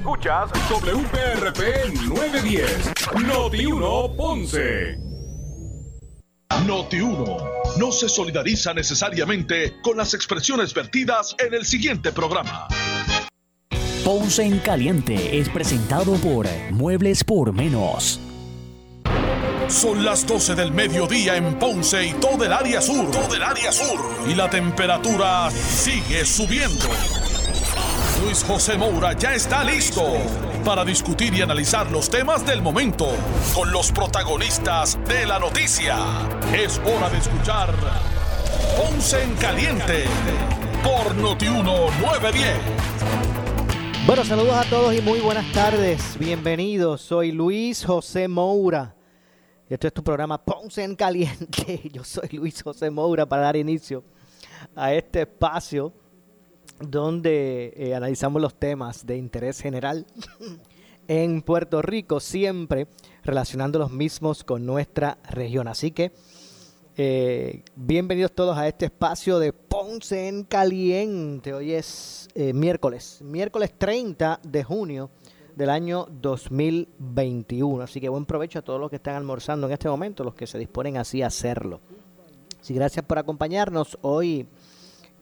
Escuchas WPRP 910, Noti 1 Ponce. Noti 1 no se solidariza necesariamente con las expresiones vertidas en el siguiente programa. Ponce en Caliente es presentado por Muebles por Menos. Son las 12 del mediodía en Ponce y todo el área sur. Todo el área sur. Y la temperatura sigue subiendo. Luis José Moura ya está listo para discutir y analizar los temas del momento con los protagonistas de la noticia. Es hora de escuchar Ponce en Caliente por Notiuno 910. Bueno, saludos a todos y muy buenas tardes. Bienvenidos. Soy Luis José Moura. Esto es tu programa Ponce en Caliente. Yo soy Luis José Moura para dar inicio a este espacio donde eh, analizamos los temas de interés general en Puerto Rico, siempre relacionando los mismos con nuestra región. Así que eh, bienvenidos todos a este espacio de Ponce en Caliente. Hoy es eh, miércoles, miércoles 30 de junio del año 2021. Así que buen provecho a todos los que están almorzando en este momento, los que se disponen así a hacerlo. Sí, gracias por acompañarnos hoy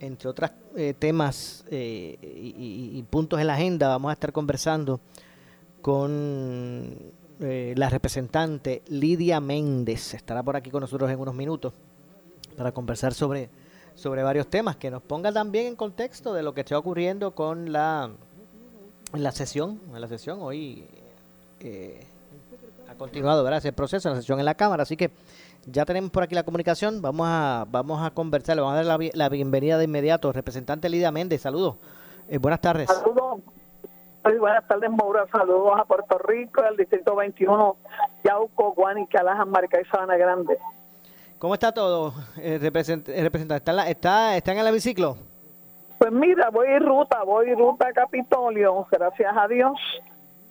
entre otros eh, temas eh, y, puntos en la agenda, vamos a estar conversando con eh, la representante Lidia Méndez. Estará por aquí con nosotros en unos minutos para conversar sobre, sobre varios temas, que nos ponga también en contexto de lo que está ocurriendo con la, la sesión. En la sesión hoy ha continuado ¿verdad? ese proceso, la sesión en la Cámara, así que ya tenemos por aquí la comunicación, vamos a, vamos a conversar, le vamos a dar la, bienvenida de inmediato. Representante Lidia Méndez, saludos. Eh, buenas tardes. Saludos. buenas tardes, Maura. Saludos a Puerto Rico, al Distrito 21, Yauco, Guanica, Calajan, Marca y Sabana Grande. ¿Cómo está todo, eh, representante? ¿Está, está, ¿Está en el hemiciclo? Pues mira, voy en ruta, voy en ruta a Capitolio, gracias a Dios.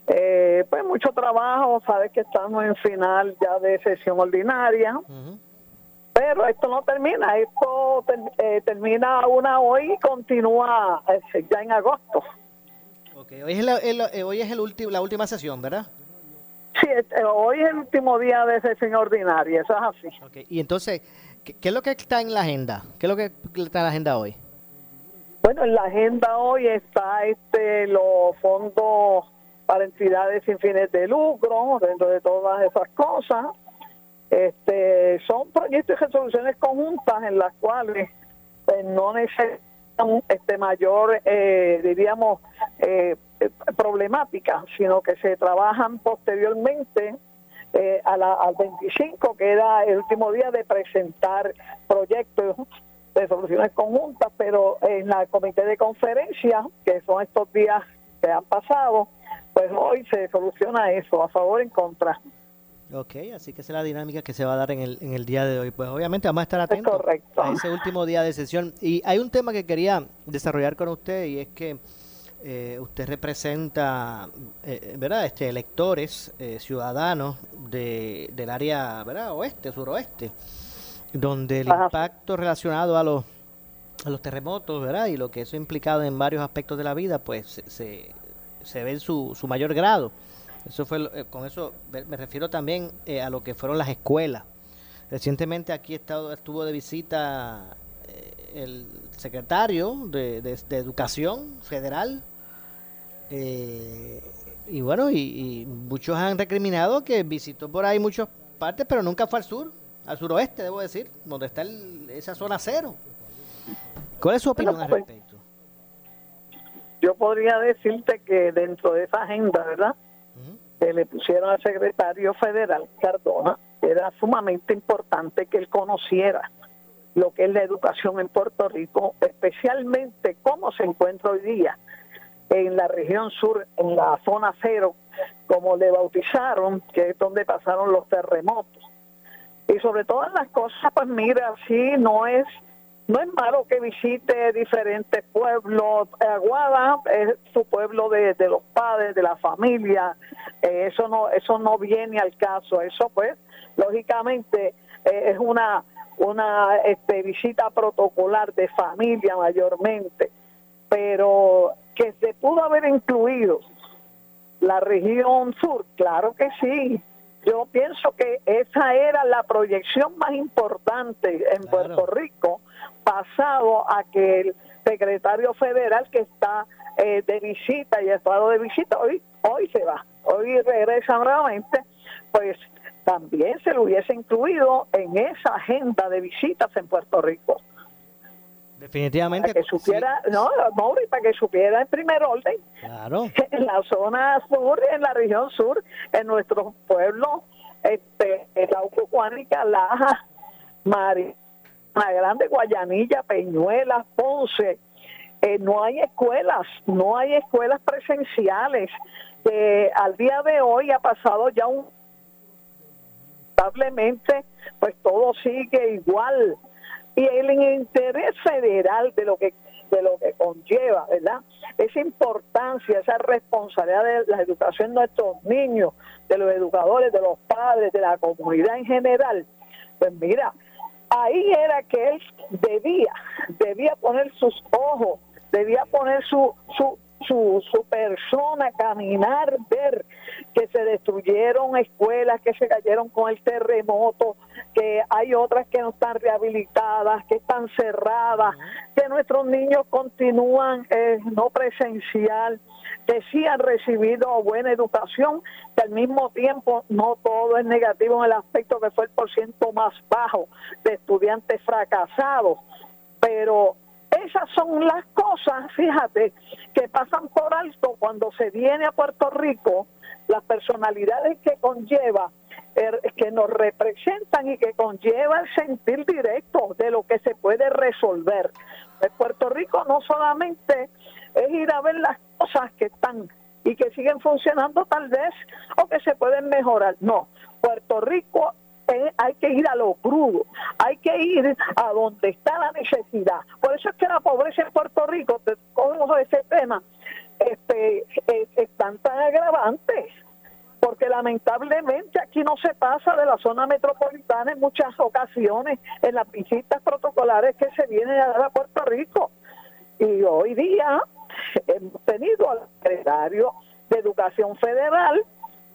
Eh, pues mucho trabajo, sabes que estamos en final ya de sesión ordinaria, pero esto no termina, esto eh, termina una hoy y continúa eh, ya en agosto. Okay. Hoy es, el, hoy es el último, la última sesión, ¿verdad? Sí, hoy es el último día de sesión ordinaria, eso es así. Okay. Y entonces, ¿qué, ¿qué, es lo que está en la agenda? ¿Qué es lo que está en la agenda hoy? Bueno, en la agenda hoy está este los fondos para entidades sin fines de lucro, dentro de todas esas cosas. Este, son proyectos y resoluciones conjuntas en las cuales pues, no necesitan este mayor, eh, diríamos, eh, problemática, sino que se trabajan posteriormente eh, a la, al 25, que era el último día de presentar proyectos de soluciones conjuntas, pero en la comité de conferencia, que son estos días que han pasado, pues hoy se soluciona eso, a favor en contra. Ok, así que esa es la dinámica que se va a dar en el, en el día de hoy. Pues obviamente vamos a estar atentos a ese último día de sesión. Y hay un tema que quería desarrollar con usted y es que eh, usted representa, eh, ¿verdad? Este, electores, eh, ciudadanos de, del área, ¿verdad? Oeste, suroeste, donde el impacto relacionado a los, a los terremotos, ¿verdad? Y lo que eso ha implicado en varios aspectos de la vida, pues se, se ve en su, su mayor grado. Eso fue, eh, con eso me refiero también eh, a lo que fueron las escuelas. Recientemente aquí estado, estuvo de visita eh, el secretario de, de, Educación Federal. y bueno, y, muchos han recriminado que visitó por ahí muchas partes, pero nunca fue al sur, al suroeste, debo decir, donde está esa zona cero. ¿Cuál es su opinión al pues, respecto? Yo podría decirte que dentro de esa agenda, ¿verdad? Que le pusieron al secretario federal Cardona, era sumamente importante que él conociera lo que es la educación en Puerto Rico, especialmente cómo se encuentra hoy día en la región sur, en la zona cero, como le bautizaron, que es donde pasaron los terremotos. Y sobre todas las cosas, pues mira, sí, no es no es malo que visite diferentes pueblos. Aguada es su pueblo de, los padres, de la familia. Eh, eso no eso no viene al caso. Eso pues, lógicamente, eh, es una una este, visita protocolar de familia mayormente, pero que se pudo haber incluido la región sur, claro que sí. Yo pienso que esa era la proyección más importante en Puerto Rico, pasado a que el secretario federal que está eh, de visita y estado de visita, hoy, hoy se va, hoy regresa nuevamente, pues también se lo hubiese incluido en esa agenda de visitas en Puerto Rico. Definitivamente. Para que supiera, no, Mauri, para que supiera en primer orden. Claro. En la zona sur, en la región sur, en nuestros pueblos, este, Lauco, Cuánica, Laja, Mari, La Grande, Guayanilla, Peñuelas, Ponce, eh, no hay escuelas, no hay escuelas presenciales. Eh, al día de hoy ha pasado ya un lamentablemente pues todo sigue igual y el interés federal de lo que de lo que conlleva, ¿verdad? Esa importancia, esa responsabilidad de la educación de nuestros niños, de los educadores, de los padres, de la comunidad en general. Pues mira, ahí era que él debía, debía poner sus ojos, debía poner su, su, su, su persona, caminar, ver que se destruyeron escuelas, que se cayeron con el terremoto, que hay otras que no están rehabilitadas, que están cerradas, que nuestros niños continúan eh, no presencial, que sí han recibido buena educación, que al mismo tiempo no todo es negativo en el aspecto que fue el porciento más bajo de estudiantes fracasados, pero esas son las cosas, fíjate, que pasan por alto cuando se viene a Puerto Rico, las personalidades que conlleva, er, que nos representan y que conlleva el sentir directo de lo que se puede resolver. En Puerto Rico no solamente es ir a ver las cosas que están y que siguen funcionando tal vez o que se pueden mejorar. No, Puerto Rico hay que ir a lo crudo, hay que ir a donde está la necesidad. Por eso es que la pobreza en Puerto Rico, te cojo ese tema, este, es, están tan agravantes porque lamentablemente aquí no se pasa de la zona metropolitana en muchas ocasiones en las visitas protocolares que se vienen a dar a Puerto Rico. Y hoy día hemos tenido al secretario de Educación Federal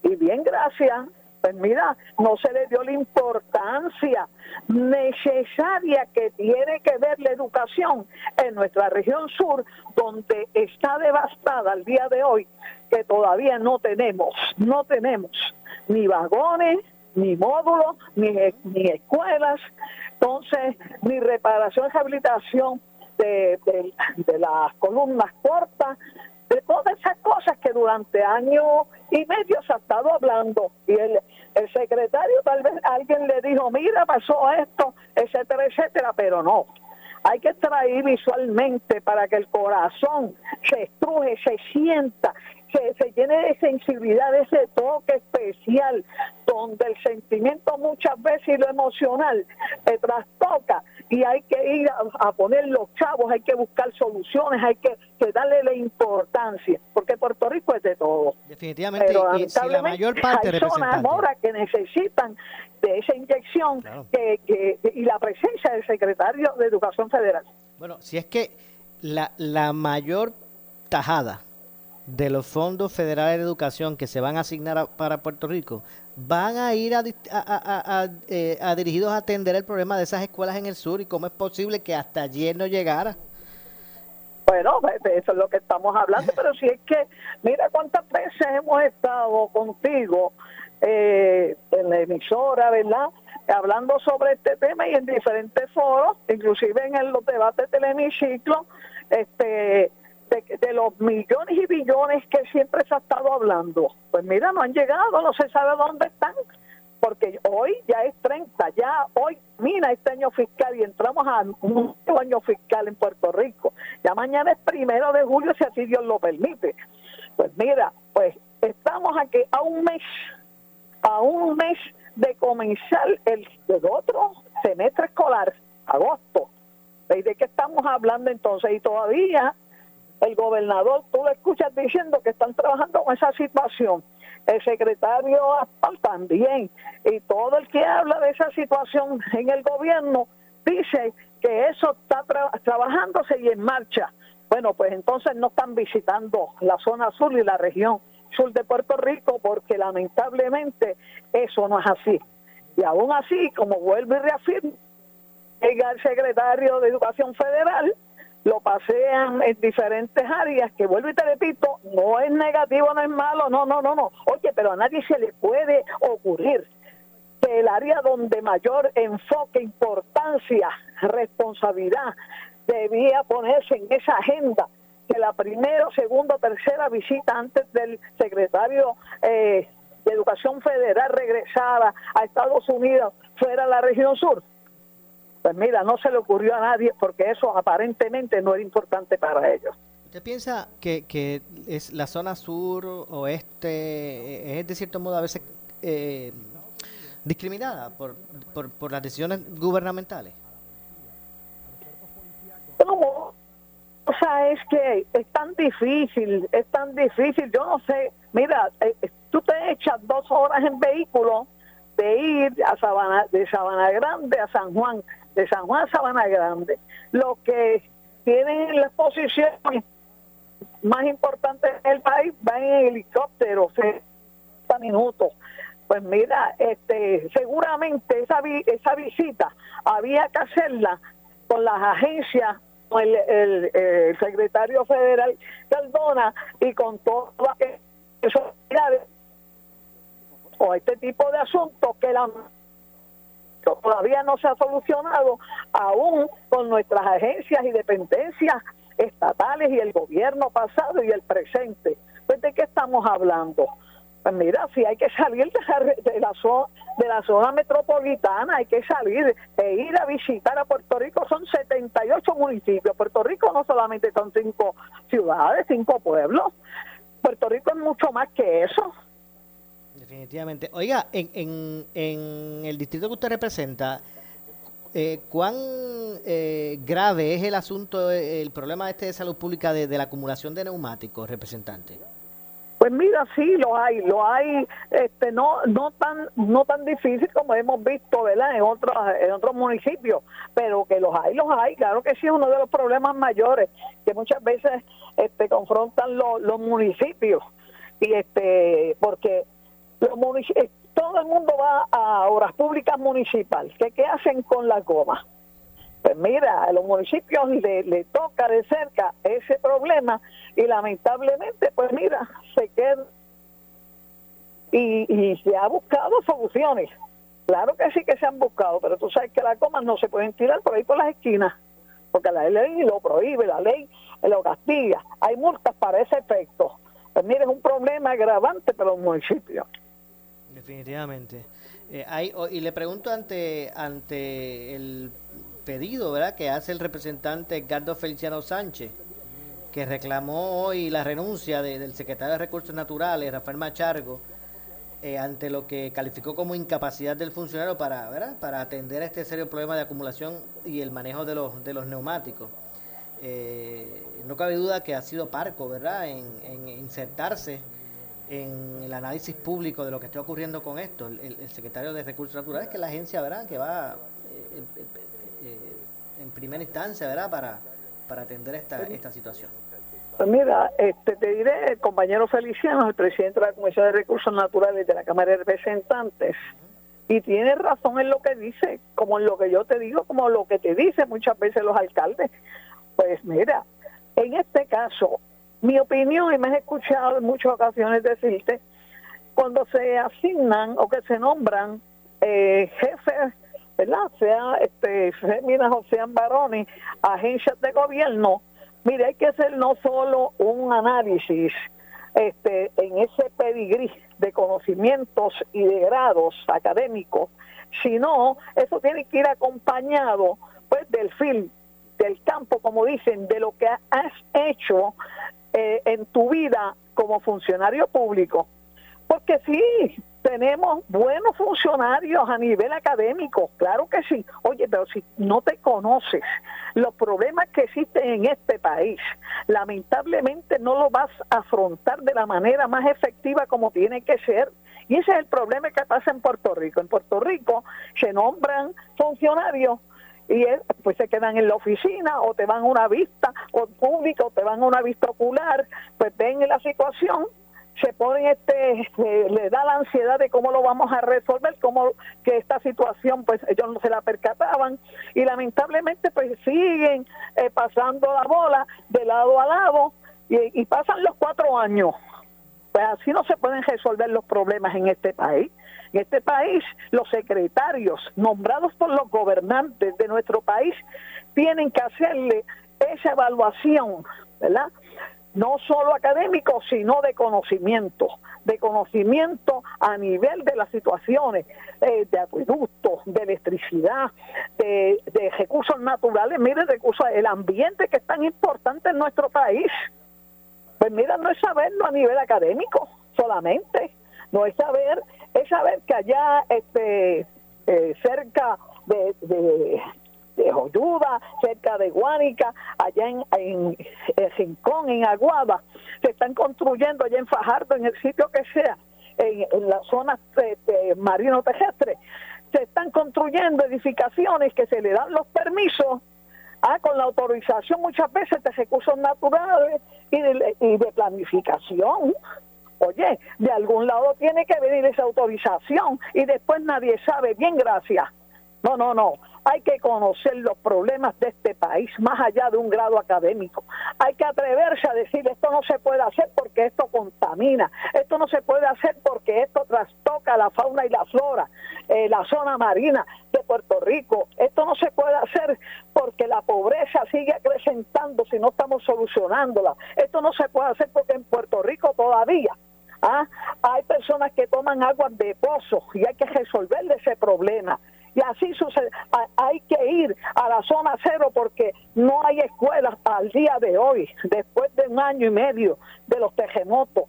y bien gracias. Pues mira, no se le dio la importancia necesaria que tiene que ver la educación en nuestra región sur, donde está devastada al día de hoy, que todavía no tenemos, no tenemos ni vagones, ni módulos, ni, ni escuelas, entonces, ni reparación rehabilitación de, las columnas cortas, de todas esas cosas que durante años y medio se ha estado hablando. Y el, el secretario tal vez alguien le dijo, mira, pasó esto, etcétera, etcétera, pero no. Hay que extraer visualmente para que el corazón se estruje, se sienta, se, se llene de sensibilidad, de ese toque especial, donde el sentimiento muchas veces y lo emocional se trastoca y hay que ir a, poner los chavos, hay que buscar soluciones, hay que, darle la importancia, porque Puerto Rico es de todo. Definitivamente, Pero, y, si la mayor parte hay zonas ahora que necesitan de esa inyección que, que, y la presencia del secretario de Educación Federal. Bueno, si es que la, la mayor tajada de los fondos federales de educación que se van a asignar para Puerto Rico van a ir a, eh, a, dirigidos a atender el problema de esas escuelas en el sur y cómo es posible que hasta ayer no llegara. Bueno, eso es lo que estamos hablando, pero si es que, mira cuántas veces hemos estado contigo eh, en la emisora, ¿verdad? Hablando sobre este tema y en diferentes foros, inclusive en los debates del hemiciclo, este, de, los millones y billones que siempre se ha estado hablando. Pues mira, no han llegado, no se sabe dónde están, porque hoy ya es 30, ya hoy mira este año fiscal y entramos a un año fiscal en Puerto Rico. Ya mañana es primero de julio, si así Dios lo permite. Pues mira, pues estamos aquí a un mes, a un mes de comenzar el, el otro semestre escolar, agosto. ¿De qué estamos hablando entonces? Y todavía el gobernador, tú lo escuchas diciendo que están trabajando con esa situación. El secretario actual también. Y todo el que habla de esa situación en el gobierno dice que eso está trabajándose y en marcha. Bueno, pues entonces no están visitando la zona sur y la región sur de Puerto Rico, porque lamentablemente eso no es así. Y aún así, como vuelvo y reafirmo, llega el secretario de Educación Federal, lo pasean en diferentes áreas, que vuelvo y te repito, no es negativo, no es malo, no, no, no, no. Oye, pero a nadie se le puede ocurrir que el área donde mayor enfoque, importancia, responsabilidad debía ponerse en esa agenda, que la primera, segunda, tercera visita antes del secretario eh, de Educación Federal regresara a Estados Unidos fuera la región sur. Pues mira, no se le ocurrió a nadie porque eso aparentemente no era importante para ellos. ¿Usted piensa que, que es la zona sur, oeste, es de cierto modo a veces eh, discriminada por, por, por las decisiones gubernamentales? ¿Cómo? O sea, es que es tan difícil, es tan difícil. Yo no sé, mira, eh, eh, tú te echas dos horas en vehículo de ir a Sabana, de Sabana Grande a San Juan, de San Juan Sabana Grande. Lo que tienen las posiciones más importantes del país van en helicóptero, 60 minutos. Pues mira, este, seguramente esa, esa visita había que hacerla con las agencias, con el, el, secretario federal Cardona y con todas las o este tipo de asuntos que la todavía no se ha solucionado aún con nuestras agencias y dependencias estatales y el gobierno pasado y el presente. Pues de qué estamos hablando? Pues mira, si hay que salir de la, zona, de la zona metropolitana, hay que salir e ir a visitar a Puerto Rico. Son 78 municipios. Puerto Rico no solamente son cinco ciudades, cinco pueblos. Puerto Rico es mucho más que eso. Definitivamente. Oiga, en, en, en el distrito que usted representa, eh, ¿cuán eh, grave es el asunto, el problema este de salud pública de, de la acumulación de neumáticos, representante? Pues mira, sí, lo hay, lo hay, este, no, no tan, no tan difícil como hemos visto, ¿verdad? En otros, en otros municipios, pero que los hay, los hay. Claro que sí es uno de los problemas mayores que muchas veces, este, confrontan los, los municipios y este, porque los municipios, todo el mundo va a obras públicas municipales. ¿Qué, hacen con las gomas? Pues mira, a los municipios le, le toca de cerca ese problema y lamentablemente, pues mira, se queda y, y se ha buscado soluciones. Claro que sí que se han buscado, pero tú sabes que las gomas no se pueden tirar por ahí por las esquinas, porque la ley lo prohíbe, la ley lo castiga. Hay multas para ese efecto. Pues mira, es un problema agravante para los municipios. Definitivamente. Eh, y le pregunto ante ante el pedido ¿verdad? que hace el representante Edgardo Feliciano Sánchez, que reclamó hoy la renuncia del secretario de Recursos Naturales, Rafael Machargo, eh, ante lo que calificó como incapacidad del funcionario para, ¿verdad? para atender este serio problema de acumulación y el manejo de los, de los neumáticos. Eh, no cabe duda que ha sido parco, ¿verdad?, en, insertarse en el análisis público de lo que está ocurriendo con esto. El, secretario de Recursos Naturales, que es la agencia, ¿verdad?, que va eh, en primera instancia, ¿verdad?, para, para atender esta, esta situación. Pues mira, este, te diré, el compañero Feliciano, el presidente de la Comisión de Recursos Naturales de la Cámara de Representantes, y tiene razón en lo que dice, como en lo que yo te digo, como lo que te dicen muchas veces los alcaldes. Pues mira, en este caso, mi opinión, y me has escuchado en muchas ocasiones decirte, cuando se asignan o que se nombran eh, jefes ¿verdad? Sea este, féminas o sean varones, agencias de gobierno, mire, hay que hacer no solo un análisis este, en ese pedigrí de conocimientos y de grados académicos, sino eso tiene que ir acompañado pues del film, del campo, como dicen, de lo que has hecho eh, en tu vida como funcionario público. Porque sí, tenemos buenos funcionarios a nivel académico, claro que sí. Oye, pero si no te conoces los problemas que existen en este país, lamentablemente no lo vas a afrontar de la manera más efectiva como tiene que ser. Y ese es el problema que pasa en Puerto Rico. En Puerto Rico se nombran funcionarios y pues se quedan en la oficina o te van a una vista pública o te van a una vista ocular, pues ven la situación se ponen este le da la ansiedad de cómo lo vamos a resolver cómo que esta situación pues ellos no se la percataban y lamentablemente pues siguen eh, pasando la bola de lado a lado y, y pasan los cuatro años. Pues así no se pueden resolver los problemas en este país en este país los secretarios nombrados por los gobernantes de nuestro país tienen que hacerle esa evaluación verdad no solo académico, sino de conocimiento, de conocimiento a nivel de las situaciones eh, de acueductos, de electricidad, de, recursos naturales, miren, recursos, el ambiente que es tan importante en nuestro país. Pues mira, no es saberlo a nivel académico solamente, no es saber, es saber que allá este, eh, cerca de, de Joyuda, cerca de Guánica, allá en, en, Rincón, en Aguada, se están construyendo allá en Fajardo, en el sitio que sea, en, la zona de, marino terrestre, se están construyendo edificaciones que se le dan los permisos ah, con la autorización muchas veces de recursos naturales y de, y de planificación. Oye, de algún lado tiene que venir esa autorización y después nadie sabe. Bien, gracias. No, no, no. Hay que conocer los problemas de este país más allá de un grado académico. Hay que atreverse a decir esto no se puede hacer porque esto contamina, esto no se puede hacer porque esto trastoca la fauna y la flora, eh, la zona marina de Puerto Rico. Esto no se puede hacer porque la pobreza sigue acrecentando si no estamos solucionándola. Esto no se puede hacer porque en Puerto Rico todavía ¿ah? hay personas que toman agua de pozo y hay que resolver ese problema. Y así sucede. Hay que ir a la zona cero porque no hay escuelas al día de hoy, después de un año y medio de los terremotos.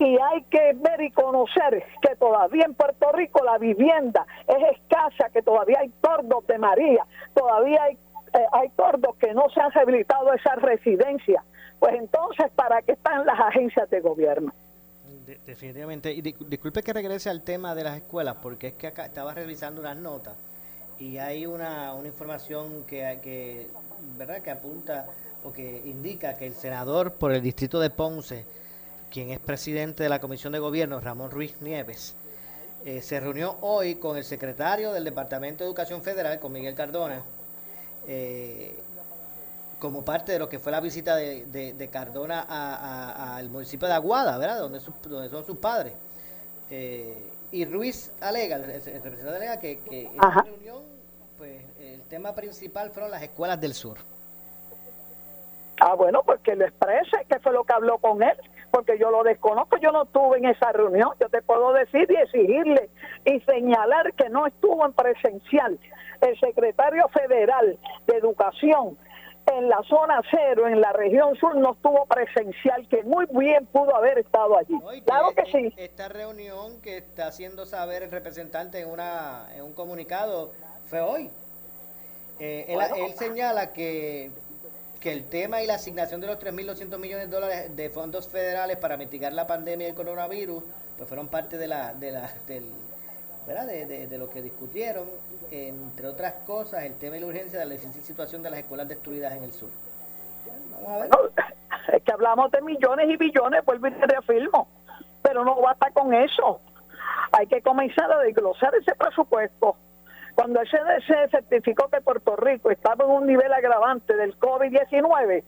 Y hay que ver y conocer que todavía en Puerto Rico la vivienda es escasa, que todavía hay tordos de María, todavía hay, eh, hay tordos que no se han rehabilitado esas residencias. Pues entonces, ¿para qué están las agencias de gobierno? Definitivamente. Y disculpe que regrese al tema de las escuelas, porque es que acá estaba revisando unas notas y hay una, una información que, que, ¿verdad? que apunta o que indica que el senador por el distrito de Ponce, quien es presidente de la Comisión de Gobierno, Ramón Ruiz Nieves, eh, se reunió hoy con el secretario del Departamento de Educación Federal, con Miguel Cardona, eh, como parte de lo que fue la visita de, de, Cardona al municipio de Aguada, ¿verdad? Donde, donde son sus padres. Eh, y Ruiz alega, el, representante alega que, que en esta reunión, pues el tema principal fueron las escuelas del sur. Ah, bueno, pues que lo exprese, que fue lo que habló con él, porque yo lo desconozco, yo no estuve en esa reunión, yo te puedo decir y exigirle y señalar que no estuvo en presencial el secretario federal de Educación en la zona cero, en la región sur, no estuvo presencial, que muy bien pudo haber estado allí. claro que, sí. Esta reunión que está haciendo saber el representante en, una, en un comunicado fue hoy. Eh, él, señala que, que el tema y la asignación de los 3.200 millones de dólares de fondos federales para mitigar la pandemia del coronavirus, pues fueron parte de la, de la, del, De, de, lo que discutieron, entre otras cosas, el tema y la urgencia de la situación de las escuelas destruidas en el sur. es que hablamos de millones y billones, vuelvo y reafirmo, pero no basta con eso. Hay que comenzar a desglosar ese presupuesto. Cuando el CDC certificó que Puerto Rico estaba en un nivel agravante del COVID-19,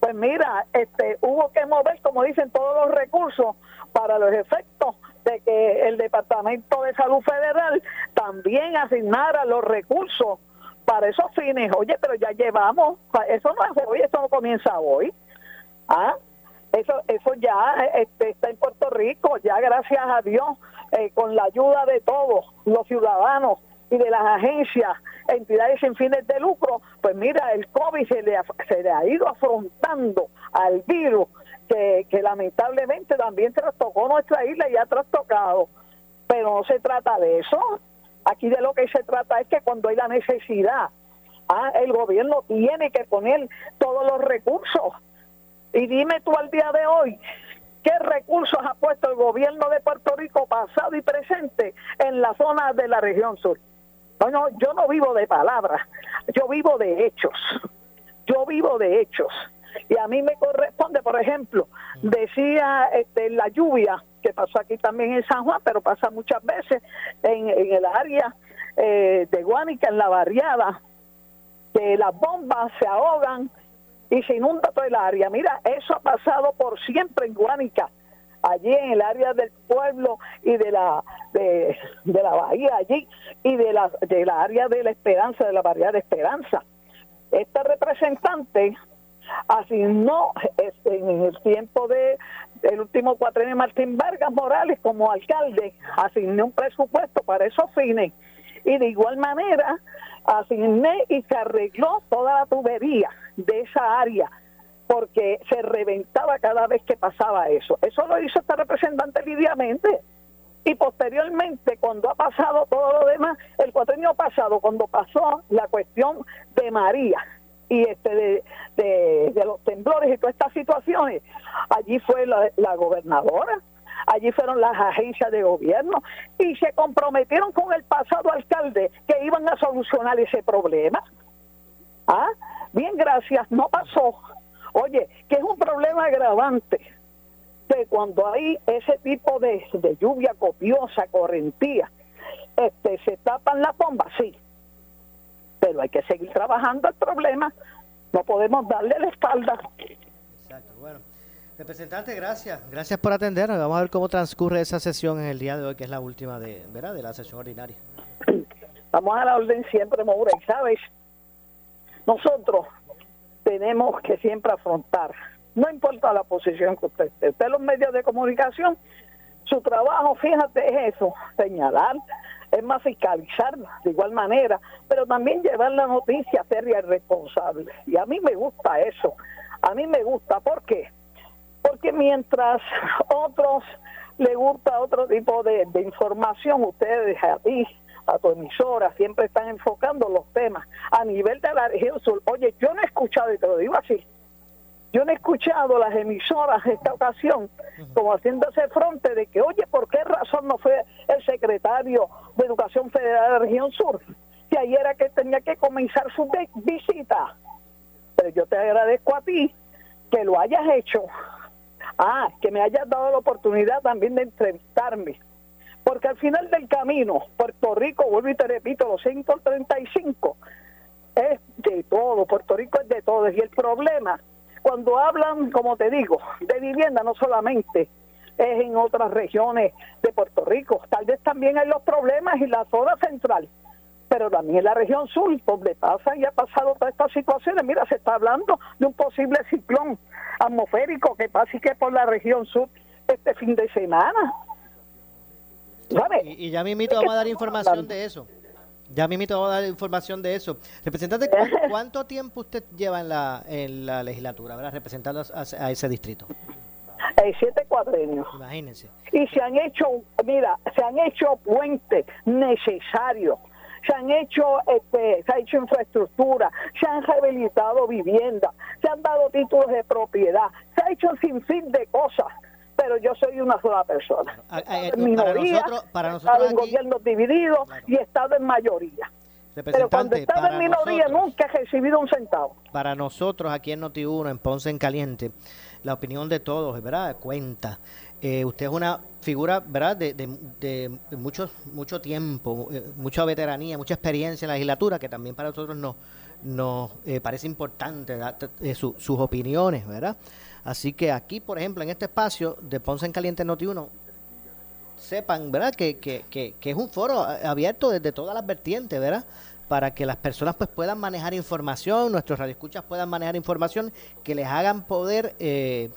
pues mira, este, hubo que mover, como dicen, todos los recursos para los efectos de que el Departamento de Salud Federal también asignara los recursos para esos fines. Oye, pero ya llevamos, eso no es hoy, eso no comienza hoy. ¿Ah? Eso, eso ya este, está en Puerto Rico, ya gracias a Dios, eh, con la ayuda de todos los ciudadanos y de las agencias, entidades sin fines de lucro, pues mira, el COVID se le, se le ha ido afrontando al virus que, lamentablemente también trastocó nuestra isla y ha trastocado. Pero no se trata de eso. Aquí de lo que se trata es que cuando hay la necesidad, ah, el gobierno tiene que poner todos los recursos. Y dime tú al día de hoy, ¿qué recursos ha puesto el gobierno de Puerto Rico pasado y presente en la zona de la región sur? yo no vivo de palabras, yo vivo de hechos. Yo vivo de hechos. Y a mí me corresponde, por ejemplo, decía este, la lluvia, que pasó aquí también en San Juan, pero pasa muchas veces en, el área eh, de Guánica, en la barriada, que las bombas se ahogan y se inunda todo el área. Mira, eso ha pasado por siempre en Guánica, allí en el área del pueblo y de la de, la bahía allí y de la de la área de la Esperanza, de la barriada de Esperanza. Este representante asignó este, en el tiempo de el último cuatrenio Martín Vargas Morales como alcalde asignó un presupuesto para esos fines y de igual manera asigné y se arregló toda la tubería de esa área porque se reventaba cada vez que pasaba eso. Eso lo hizo esta representante lidiamente. Y posteriormente, cuando ha pasado todo lo demás, el cuatrenio pasado, cuando pasó la cuestión de María y este de, de, los temblores y todas estas situaciones, allí fue la, gobernadora, allí fueron las agencias de gobierno y se comprometieron con el pasado alcalde que iban a solucionar ese problema. ¿Ah? Bien, gracias, no pasó. Oye, que es un problema agravante que cuando hay ese tipo de, lluvia copiosa, correntía, este, se tapan las bombas, sí, pero hay que seguir trabajando el problema, no podemos darle la espalda. Exacto, bueno. Representante, gracias. Gracias por atender. Vamos a ver cómo transcurre esa sesión en el día de hoy, que es la última de, ¿verdad? de la sesión ordinaria. Vamos a la orden siempre, Maura. Y sabes, nosotros tenemos que siempre afrontar, no importa la posición que usted esté, usted los medios de comunicación, su trabajo, fíjate, es eso, señalar, es más fiscalizar de igual manera, pero también llevar la noticia seria y responsable. Y a mí me gusta eso, a mí me gusta, ¿por qué? Porque mientras otros le gusta otro tipo de, de información, ustedes a ti a tu emisora, siempre están enfocando los temas a nivel de la región sur. Oye, yo no he escuchado, y te lo digo así, yo no he escuchado las emisoras en esta ocasión como haciéndose frente de que, oye, ¿por qué razón no fue el secretario de Educación Federal de la región sur? Que ayer era que tenía que comenzar su visita. Pero yo te agradezco a ti que lo hayas hecho. Ah, que me hayas dado la oportunidad también de entrevistarme porque al final del camino, Puerto Rico, vuelvo y te repito, los 135 es de todo, Puerto Rico es de todo. Y el problema, cuando hablan, como te digo, de vivienda, no solamente es en otras regiones de Puerto Rico, tal vez también hay los problemas en la zona central, pero también en la región sur, donde pasa y ha pasado todas estas situaciones. Mira, se está hablando de un posible ciclón atmosférico que pase que por la región sur este fin de semana. Y, ya mismito vamos a dar información de eso. Ya mismito vamos a dar información de eso. Representante, ¿cuánto tiempo usted lleva en la, en la legislatura, ¿verdad? representando a, ese distrito? Hay siete cuadreños. Imagínense. Y se han hecho, mira, se han hecho puentes necesarios se han hecho este, se ha hecho infraestructura, se han rehabilitado viviendas, se han dado títulos de propiedad, se ha hecho un sinfín de cosas pero yo soy una sola persona. en minoría, para nosotros, en gobiernos divididos y he estado en mayoría. Pero cuando he estado en minoría nunca he recibido un centavo. Para nosotros aquí en Noti1, en Ponce en Caliente, la opinión de todos, ¿verdad? Cuenta. Eh, usted es una figura, ¿verdad? De, de, mucho, mucho tiempo, eh, mucha veteranía, mucha experiencia en la legislatura, que también para nosotros nos, nos eh, parece importante sus opiniones, ¿verdad? Así que aquí, por ejemplo, en este espacio de Ponce en Caliente Noti 1, sepan, ¿verdad? Que, que, que, es un foro abierto desde todas las vertientes, ¿verdad? Para que las personas pues puedan manejar información, nuestros radioescuchas puedan manejar información que les hagan poder, eh,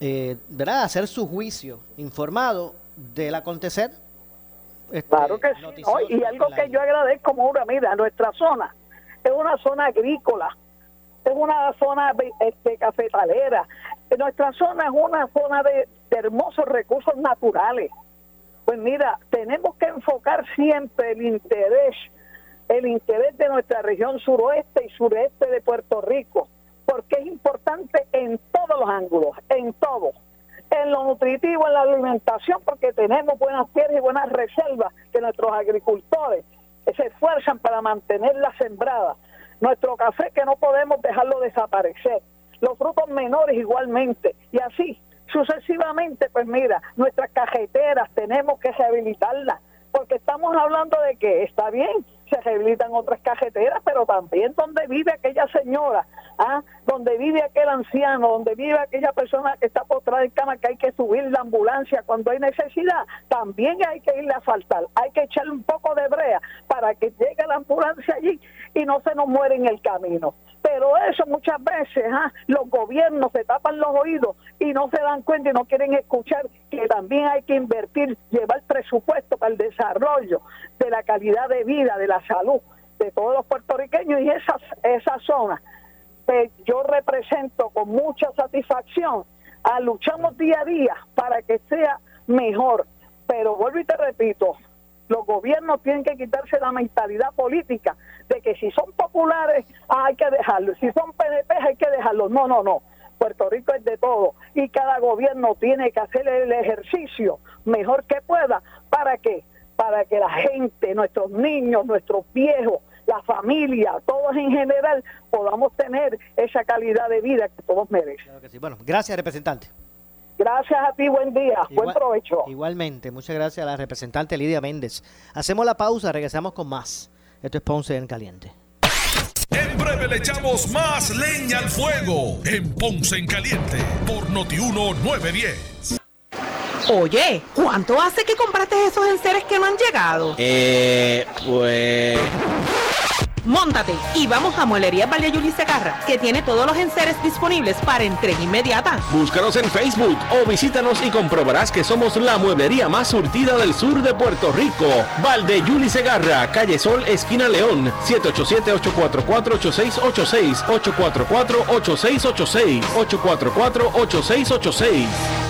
eh, ¿verdad? Hacer su juicio informado del acontecer. Este, claro que sí. y algo que yo agradezco, Maura, mira, nuestra zona es una zona agrícola, es una zona este, cafetalera, nuestra zona es una zona de, hermosos recursos naturales. Pues mira, tenemos que enfocar siempre el interés, el interés de nuestra región suroeste y sureste de Puerto Rico, porque es importante en todos los ángulos, en todo. En lo nutritivo, en la alimentación, porque tenemos buenas tierras y buenas reservas que nuestros agricultores se esfuerzan para mantenerlas sembradas. Nuestro café que no podemos dejarlo desaparecer los frutos menores igualmente, y así sucesivamente, pues mira, nuestras cajeteras tenemos que rehabilitarlas, porque estamos hablando de que está bien, se rehabilitan otras cajeteras, pero también donde vive aquella señora, ¿ah? donde vive aquel anciano, donde vive aquella persona que está postrada en cama, que hay que subir la ambulancia cuando hay necesidad, también hay que irle a faltar, hay que echarle un poco de brea para que llegue la ambulancia allí y no se nos muere en el camino. Pero eso muchas veces ¿ah? los gobiernos se tapan los oídos y no se dan cuenta y no quieren escuchar que también hay que invertir, llevar presupuesto para el desarrollo de la calidad de vida, de la salud de todos los puertorriqueños y esas, esas zonas que yo represento con mucha satisfacción, a luchamos día a día para que sea mejor. Pero vuelvo y te repito, los gobiernos tienen que quitarse la mentalidad política de que si son populares hay que dejarlos, si son PNP hay que dejarlos. No, no, no. Puerto Rico es de todo y cada gobierno tiene que hacer el ejercicio mejor que pueda para que para que la gente, nuestros niños, nuestros viejos, la familia, todos en general podamos tener esa calidad de vida que todos merecen. Bueno, gracias representante. Gracias a ti, buen día, buen provecho. Igualmente, muchas gracias a la representante Lidia Méndez. Hacemos la pausa, regresamos con más. Esto es Ponce en Caliente. En breve le echamos más leña al fuego en Ponce en Caliente por Notiuno 910. Oye, ¿cuánto hace que compraste esos enseres que no han llegado? Eh, pues... Móntate y vamos a Muelería Valle Segarra, que tiene todos los enseres disponibles para entrega inmediata. Búscanos en Facebook o visítanos y comprobarás que somos la mueblería más surtida del sur de Puerto Rico. Valde Yuli Segarra, calle Sol, esquina León, 787-844-8686, 844-8686, 844-8686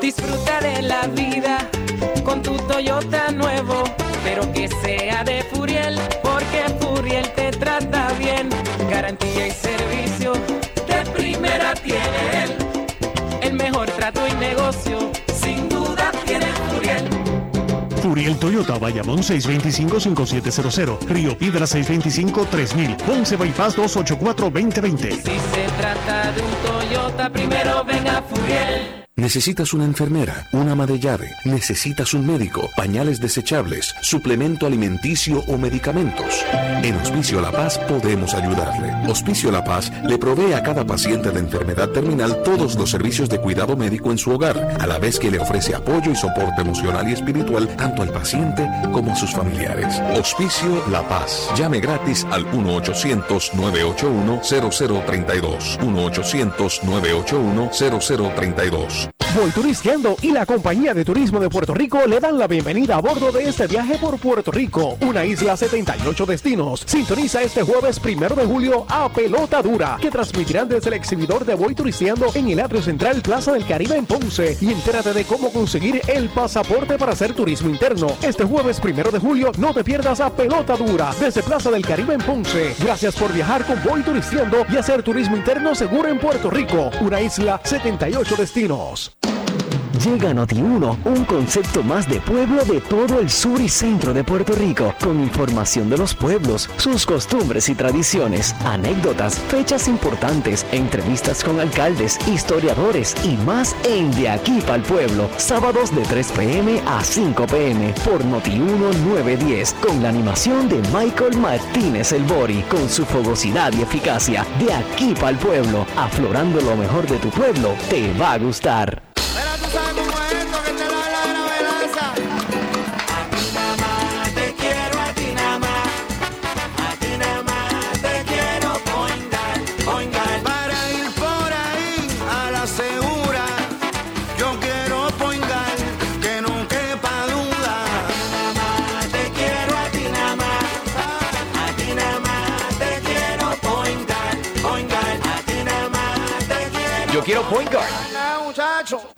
Disfruta de la vida con tu Toyota nuevo, pero que sea de Furiel, porque Furiel te trata bien. Garantía y servicio Furiel Toyota, Bayamón 625-5700, Río Piedra 625-3000, Ponce Bypass 284-2020. Si se trata de un Toyota, primero venga Furiel. Necesitas una enfermera, una ama de llave, necesitas un médico, pañales desechables, suplemento alimenticio o medicamentos. En Hospicio La Paz podemos ayudarle. Hospicio La Paz le provee a cada paciente de enfermedad terminal todos los servicios de cuidado médico en su hogar, a la vez que le ofrece apoyo y soporte emocional y espiritual tanto al paciente como a sus familiares. Hospicio La Paz. Llame gratis al 1-800-981-0032. 1-800-981-0032. Voy Turisteando y la Compañía de Turismo de Puerto Rico le dan la bienvenida a bordo de este viaje por Puerto Rico, una isla 78 destinos. Sintoniza este jueves primero de julio a Pelota Dura, que transmitirán desde el exhibidor de Voy Turisteando en el atrio central Plaza del Caribe en Ponce. Y entérate de cómo conseguir el pasaporte para hacer turismo interno. Este jueves primero de julio no te pierdas a Pelota Dura desde Plaza del Caribe en Ponce. Gracias por viajar con Voy Turisteando y hacer turismo interno seguro en Puerto Rico, una isla 78 destinos. Llega Noti1, un concepto más de pueblo de todo el sur y centro de Puerto Rico, con información de los pueblos, sus costumbres y tradiciones, anécdotas, fechas importantes, entrevistas con alcaldes, historiadores y más en De aquí para el pueblo, sábados de 3 pm a 5 pm por Noti1 910, con la animación de Michael Martínez El Bori, con su fogosidad y eficacia. De aquí para el pueblo, aflorando lo mejor de tu pueblo, te va a gustar. Quiero point guard.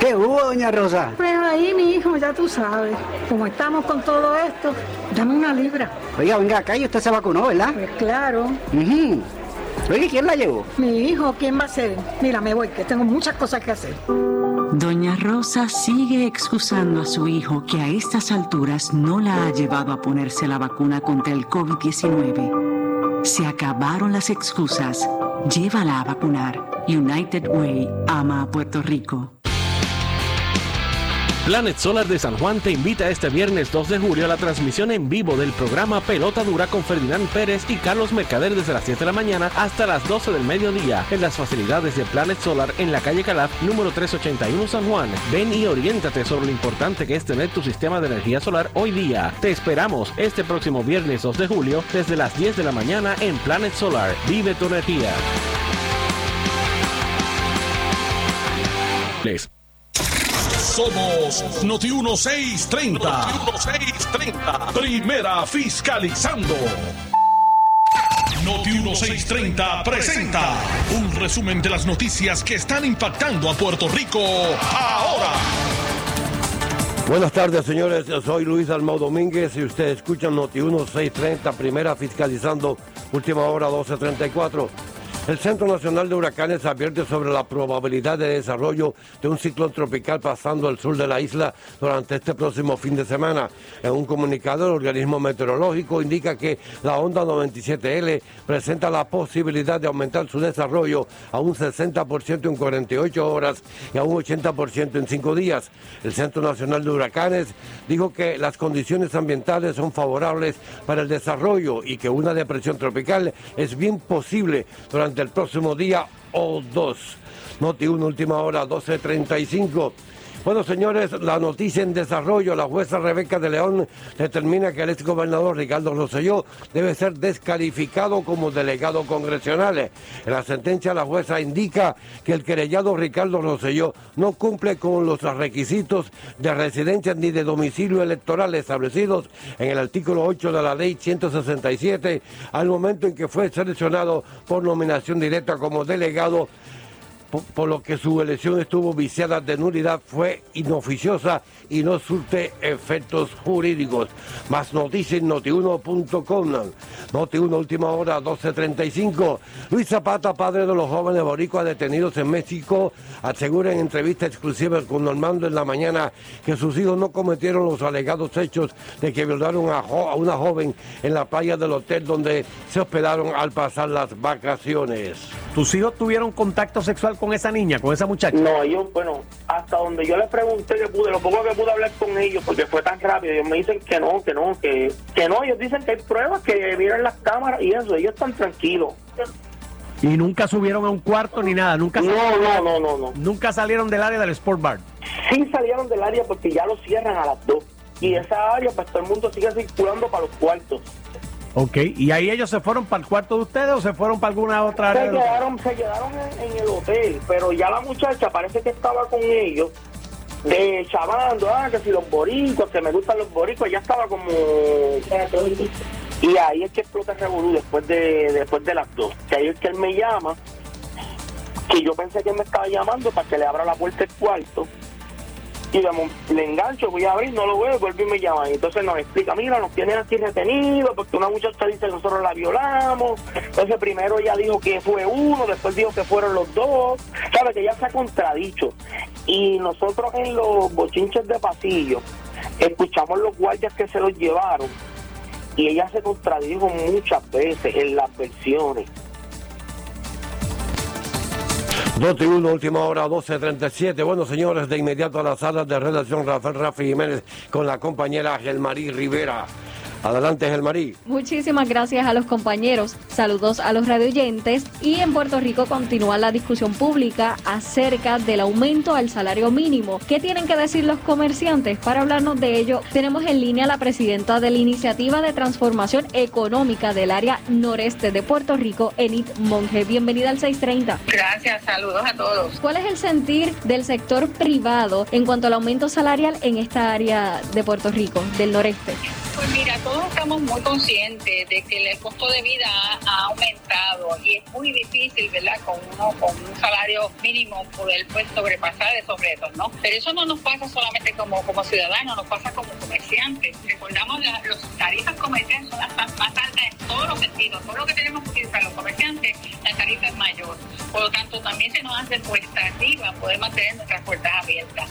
¿Qué hubo, doña Rosa? Pues ahí, mi hijo, ya tú sabes. Como estamos con todo esto, dame una libra. Oiga, venga acá y usted se vacunó, ¿verdad? Pues claro. Ujú. Oiga, ¿quién la llevó? Mi hijo, ¿quién va a ser? Mira, me voy, que tengo muchas cosas que hacer. Doña Rosa sigue excusando a su hijo que a estas alturas no la ha llevado a ponerse la vacuna contra el COVID-19. Se acabaron las excusas. Llévala a vacunar. United Way ama a Puerto Rico. Planet Solar de San Juan te invita este viernes 2 de julio a la transmisión en vivo del programa Pelota Dura con Ferdinand Pérez y Carlos Mercader desde las 7 de la mañana hasta las 12 del mediodía en las facilidades de Planet Solar en la calle Calaf número 381 San Juan. Ven y oriéntate sobre lo importante que es tener tu sistema de energía solar hoy día. Te esperamos este próximo viernes 2 de julio desde las 10 de la mañana en Planet Solar. Vive tu energía. Les Somos Noti 1630. Noti 1630. Primera fiscalizando. Noti 1630 presenta un resumen de las noticias que están impactando a Puerto Rico ahora. Buenas tardes, señores. Soy Luis Almao Domínguez y ustedes escuchan Noti 1630, primera fiscalizando, última hora 1234. El Centro Nacional de Huracanes advierte sobre la probabilidad de desarrollo de un ciclón tropical pasando al sur de la isla durante este próximo fin de semana. En un comunicado, el organismo meteorológico indica que la onda 97L presenta la posibilidad de aumentar su desarrollo a un 60% en 48 horas y a un 80% en 5 días. El Centro Nacional de Huracanes dijo que las condiciones ambientales son favorables para el desarrollo y que una depresión tropical es bien posible durante el próximo día o dos. Noti 1, última hora, 12.35. Bueno, señores, la noticia en desarrollo, la jueza Rebeca de León determina que el ex gobernador Ricardo Rosselló debe ser descalificado como delegado congresional. En la sentencia, la jueza indica que el querellado Ricardo Rosselló no cumple con los requisitos de residencia ni de domicilio electoral establecidos en el artículo 8 de la ley 167 al momento en que fue seleccionado por nominación directa como delegado por, lo que su elección estuvo viciada de nulidad, fue inoficiosa y no surte efectos jurídicos. Más noticias en notiuno.com. Noti1 última hora 12.35. Luis Zapata, padre de los jóvenes boricuas detenidos en México, asegura en entrevista exclusiva con Normando en la mañana que sus hijos no cometieron los alegados hechos de que violaron a, jo- a una joven en la playa del hotel donde se hospedaron al pasar las vacaciones. ¿Tus hijos tuvieron contacto sexual con esa niña, con esa muchacha? No, ellos, bueno, hasta donde yo les pregunté que pude, lo poco que pude hablar con ellos, porque fue tan rápido, ellos me dicen que no, que no, que, que no, ellos dicen que hay pruebas, que miran las cámaras y eso, ellos están tranquilos. Y nunca subieron a un cuarto ni nada, nunca No, salieron, no, no, no, no. Nunca salieron del área del Sport Bar. Sí salieron del área porque ya lo cierran a las dos. Y esa área, pues todo el mundo sigue circulando para los cuartos. Ok, ¿y ahí ellos se fueron para el cuarto de ustedes o se fueron para alguna otra área? Se quedaron, se quedaron en, en el hotel, pero ya la muchacha parece que estaba con ellos, de chavando, ah, que si los boricos, que me gustan los boricos, ya estaba como... Y ahí es que explota el revolú después de, después de las dos. Que ahí es que él me llama, que yo pensé que él me estaba llamando para que le abra la puerta del cuarto. Y le, engancho, voy a abrir, no lo veo, vuelve y me llama. Y entonces nos explica, mira, nos tienen aquí retenidos porque una muchacha dice que nosotros la violamos. Entonces primero ella dijo que fue uno, después dijo que fueron los dos. Sabe que ya se ha contradicho. Y nosotros en los bochinches de pasillo escuchamos los guardias que se los llevaron y ella se contradijo muchas veces en las versiones. Noti 1, última hora 12.37. Bueno, señores, de inmediato a la sala de redacción Rafael Rafi Jiménez con la compañera Gelmarí Rivera. Adelante, Gelmarí. Muchísimas gracias a los compañeros, saludos a los radioyentes y en Puerto Rico continúa la discusión pública acerca del aumento al salario mínimo. ¿Qué tienen que decir los comerciantes? Para hablarnos de ello, tenemos en línea a la presidenta de la Iniciativa de Transformación Económica del área noreste de Puerto Rico, Enid Monge. Bienvenida al 630. Gracias, saludos a todos. ¿Cuál es el sentir del sector privado en cuanto al aumento salarial en esta área de Puerto Rico, del noreste? Pues mira, todos estamos muy conscientes de que el costo de vida ha, aumentado y es muy difícil, ¿verdad? Con uno con un salario mínimo poder pues sobrepasar esos retos, ¿no? Pero eso no nos pasa solamente como, como ciudadanos, nos pasa como comerciantes. Recordamos las los tarifas comerciales son las más altas en todos los sentidos. Todo lo que tenemos que utilizar los comerciantes, la tarifa es mayor. Por lo tanto, también se nos hace cuesta poder mantener nuestras puertas abiertas.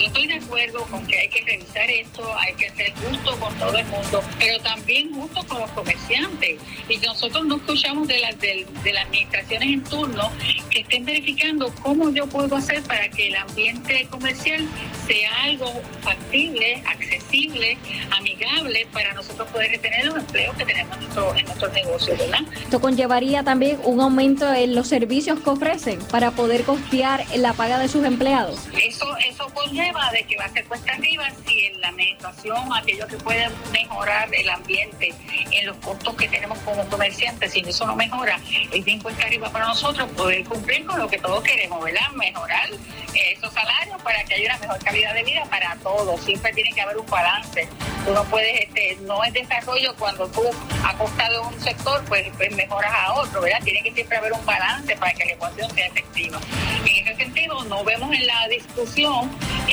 Yo estoy de acuerdo con que hay que revisar esto, hay que ser justo con todo el mundo, pero también justo con los comerciantes. Y nosotros no escuchamos de las, de, las administraciones en turno que estén verificando cómo yo puedo hacer para que el ambiente comercial sea algo factible, accesible, amigable para nosotros poder retener los empleos que tenemos en, nuestro, en nuestros negocios, ¿verdad? Esto conllevaría también un aumento en los servicios que ofrecen para poder costear la paga de sus empleados. Eso, eso conlleva de que va a ser cuesta arriba si en la administración aquellos que pueden mejorar el ambiente en los costos que tenemos como comerciantes, si eso no mejora, es bien cuesta arriba para nosotros poder cumplir con lo que todos queremos, ¿verdad? Mejorar esos salarios para que haya una mejor calidad de vida para todos. Siempre tiene que haber un balance. Tú no puedes, este, no es desarrollo cuando tú a de un sector, pues, pues mejoras a otro, ¿verdad? Tiene que siempre haber un balance para que la ecuación sea efectiva. En ese sentido, no vemos en la discusión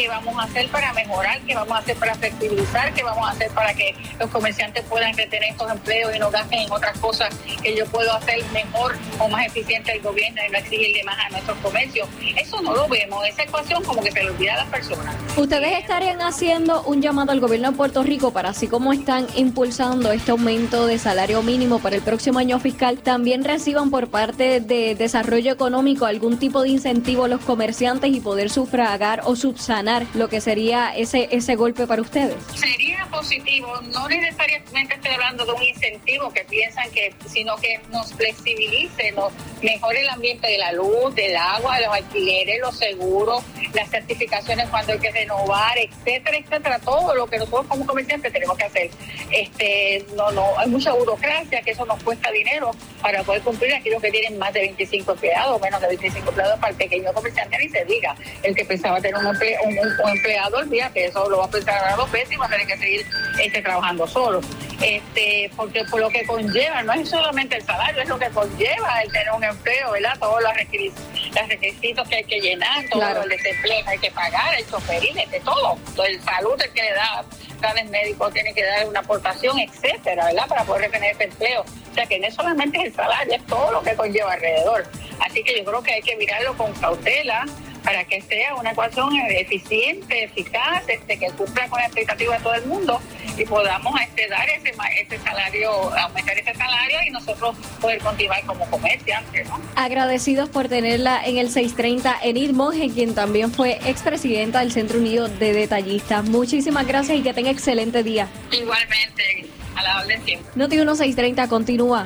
vamos a hacer para mejorar, qué vamos a hacer para flexibilizar, qué vamos a hacer para que los comerciantes puedan retener estos empleos y no gasten en otras cosas que yo puedo hacer mejor o más eficiente el gobierno y no exigirle más a nuestros comercios. Eso no lo vemos, esa ecuación como que se le olvida a las personas. ¿Ustedes estarían haciendo un llamado al gobierno de Puerto Rico para así como están impulsando este aumento de salario mínimo para el próximo año fiscal, también reciban por parte de desarrollo económico algún tipo de incentivo a los comerciantes y poder sufragar o subsanar lo que sería ese, ese golpe para ustedes? Sería positivo, no necesariamente estoy hablando de un incentivo que piensan que, sino que nos flexibilice, nos mejore el ambiente de la luz, del agua, los alquileres, los seguros, las certificaciones cuando hay que renovar, etcétera, etcétera, todo lo que nosotros como comerciantes tenemos que hacer. Este, no, no, hay mucha burocracia que eso nos cuesta dinero para poder cumplir aquellos que tienen más de 25 empleados, menos de 25 empleados para el pequeño comerciante ni se diga. El que pensaba tener un, empleado, olvídate, eso lo va a pensar a dos veces y va a tener que seguir este, trabajando solo. Este, porque por lo que conlleva, no es solamente el salario, es lo que conlleva el tener un empleo, ¿verdad? Todos los requisitos, los requisitos que hay que llenar, todo el desempleo que hay que pagar, el choferín, de todo, todo el salud el que le da planes médicos tiene que dar una aportación, etcétera, ¿verdad? Para poder retener ese empleo. O sea que no solamente es el salario, es todo lo que conlleva alrededor. Así que yo creo que hay que mirarlo con cautela para que sea una ecuación eficiente, eficaz, este, que cumpla con la expectativa de todo el mundo y podamos este, dar ese, ese salario, aumentar ese salario y nosotros poder continuar como comerciantes. ¿no? Agradecidos por tenerla en el 630, Enid Monge, quien también fue expresidenta del Centro Unido de Detallistas. Muchísimas gracias y que tenga excelente día. Igualmente, a la orden siempre. Noti 1630 continúa.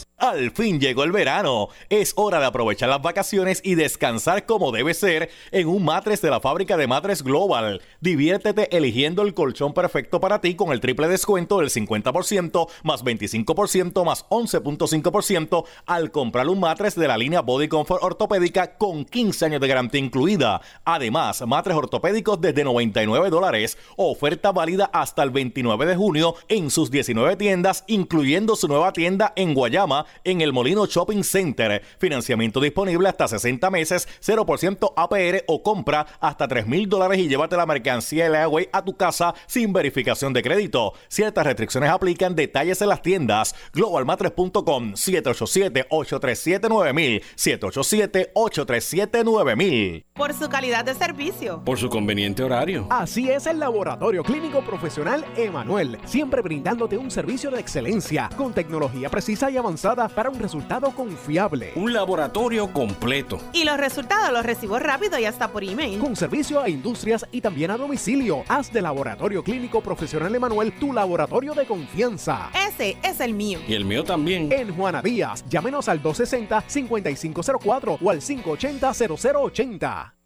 Al fin llegó el verano. Es hora de aprovechar las vacaciones y descansar como debe ser en un matres de la fábrica de matres Global. Diviértete eligiendo el colchón perfecto para ti con el triple descuento del 50% más 25% más 11.5% al comprar un matres de la línea Body Comfort ortopédica con 15 años de garantía incluida. Además, matres ortopédicos desde 99 dólares. Oferta válida hasta el 29 de junio en sus 19 tiendas, incluyendo su nueva tienda en Guayama en el Molino Shopping Center. Financiamiento disponible hasta 60 meses, 0% APR o compra hasta 3 mil dólares y llévate la mercancía Leaway a tu casa sin verificación de crédito. Ciertas restricciones aplican. Detalles en las tiendas. Globalmatres.com 787-837-9000 787-837-9000 Por su calidad de servicio. Por su conveniente horario. Así es el Laboratorio Clínico Profesional Emanuel. Siempre brindándote un servicio de excelencia con tecnología precisa y avanzada para un resultado confiable. Un laboratorio completo. Y los resultados los recibo rápido y hasta por email. Con servicio a industrias y también a domicilio. Haz de Laboratorio Clínico Profesional Emanuel tu laboratorio de confianza. Ese es el mío. Y el mío también. En Juana Díaz, llámenos al 260-5504 o al 580-0080.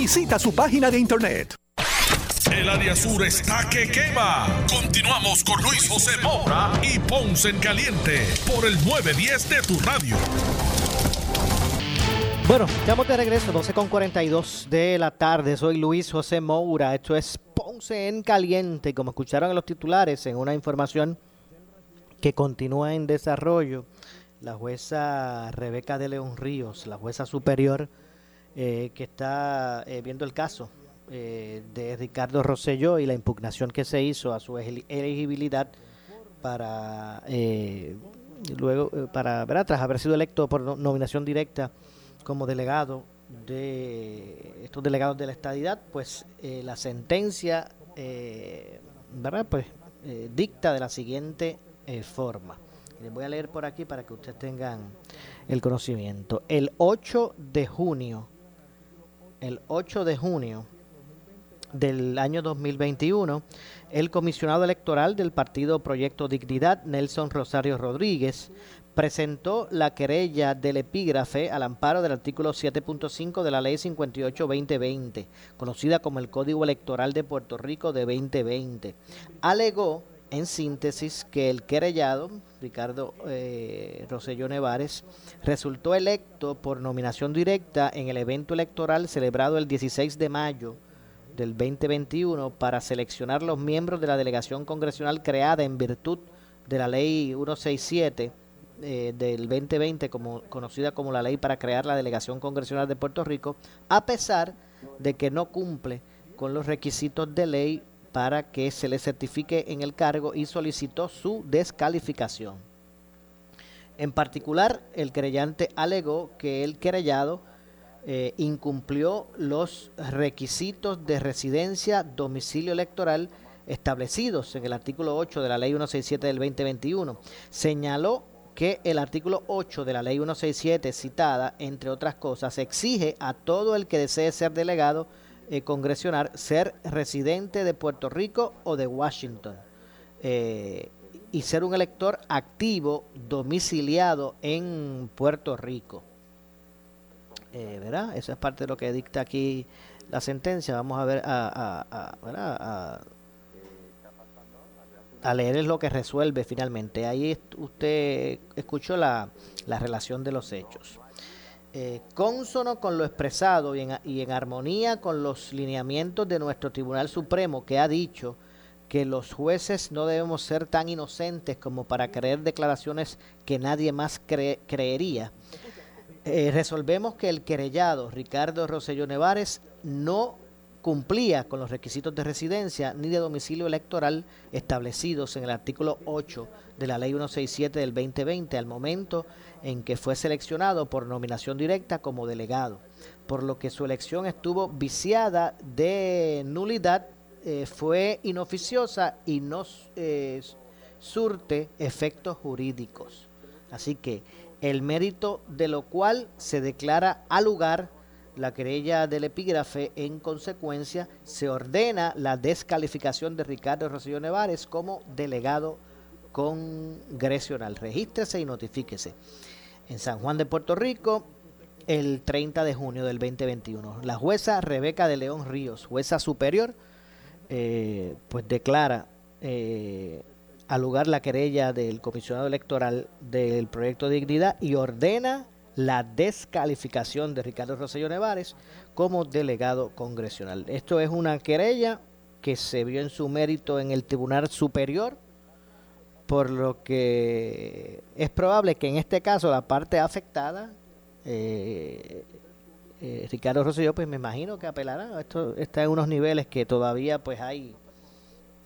Visita su página de internet. El área sur está que quema. Continuamos con Luis José Moura y Ponce en Caliente por el 910 de tu radio. Bueno, estamos de regreso, 12 con 42 de la tarde. Soy Luis José Moura. Esto es Ponce en Caliente. Como escucharon en los titulares, en una información que continúa en desarrollo, la jueza Rebeca de León Ríos, la jueza superior, eh, que está eh, viendo el caso eh, de Ricardo Rosselló y la impugnación que se hizo a su elegibilidad para luego para ¿verdad? tras haber sido electo por nominación directa como delegado de estos delegados de la estadidad pues la sentencia verdad pues dicta de la siguiente forma. Les voy a leer por aquí para que ustedes tengan el conocimiento. El 8 de junio el 8 de junio del año 2021, el comisionado electoral del partido Proyecto Dignidad, Nelson Rosario Rodríguez, presentó la querella del epígrafe al amparo del artículo 7.5 de la Ley 58-2020, conocida como el Código Electoral de Puerto Rico de 2020. Alegó en síntesis, que el querellado, Ricardo eh, Rosselló Nevares, resultó electo por nominación directa en el evento electoral celebrado el 16 de mayo del 2021 para seleccionar los miembros de la delegación congresional creada en virtud de la ley 167 eh, del 2020, como, conocida como la ley para crear la delegación congresional de Puerto Rico, a pesar de que no cumple con los requisitos de ley para que se le certifique en el cargo y solicitó su descalificación. En particular, el querellante alegó que el querellado eh, incumplió los requisitos de residencia, domicilio electoral establecidos en el artículo 8 de la Ley 167 del 2021. Señaló que el artículo 8 de la Ley 167 citada, entre otras cosas, exige a todo el que desee ser delegado eh, congresional ser residente de Puerto Rico o de Washington eh, y ser un elector activo domiciliado en Puerto Rico. Eh, ¿Verdad? Eso es parte de lo que dicta aquí la sentencia. Vamos a ver, a, a, leer lo que resuelve finalmente. Ahí usted escuchó la, la relación de los hechos. Eh, consono con lo expresado y en, armonía con los lineamientos de nuestro Tribunal Supremo que ha dicho que los jueces no debemos ser tan inocentes como para creer declaraciones que nadie más creería. Eh, resolvemos que el querellado Ricardo Rosselló Nevares no cumplía con los requisitos de residencia ni de domicilio electoral establecidos en el artículo 8 de la Ley 167 del 2020 al momento en que fue seleccionado por nominación directa como delegado, por lo que su elección estuvo viciada de nulidad, eh, fue inoficiosa y no eh, surte efectos jurídicos. Así que el mérito de lo cual se declara al lugar la querella del epígrafe, en consecuencia, se ordena la descalificación de Ricardo Rosselló Nevares como delegado congresional. Regístrese y notifíquese. En San Juan de Puerto Rico, el 30 de junio del 2021. La jueza Rebeca de León Ríos, jueza superior, eh, pues declara eh, al lugar la querella del comisionado electoral del proyecto de dignidad y ordena la descalificación de Ricardo Rosselló Nevares como delegado congresional. Esto es una querella que se vio en su mérito en el Tribunal Superior por lo que es probable que en este caso la parte afectada, eh, eh, Ricardo Rosselló, pues me imagino que apelará. Esto está en unos niveles que todavía pues hay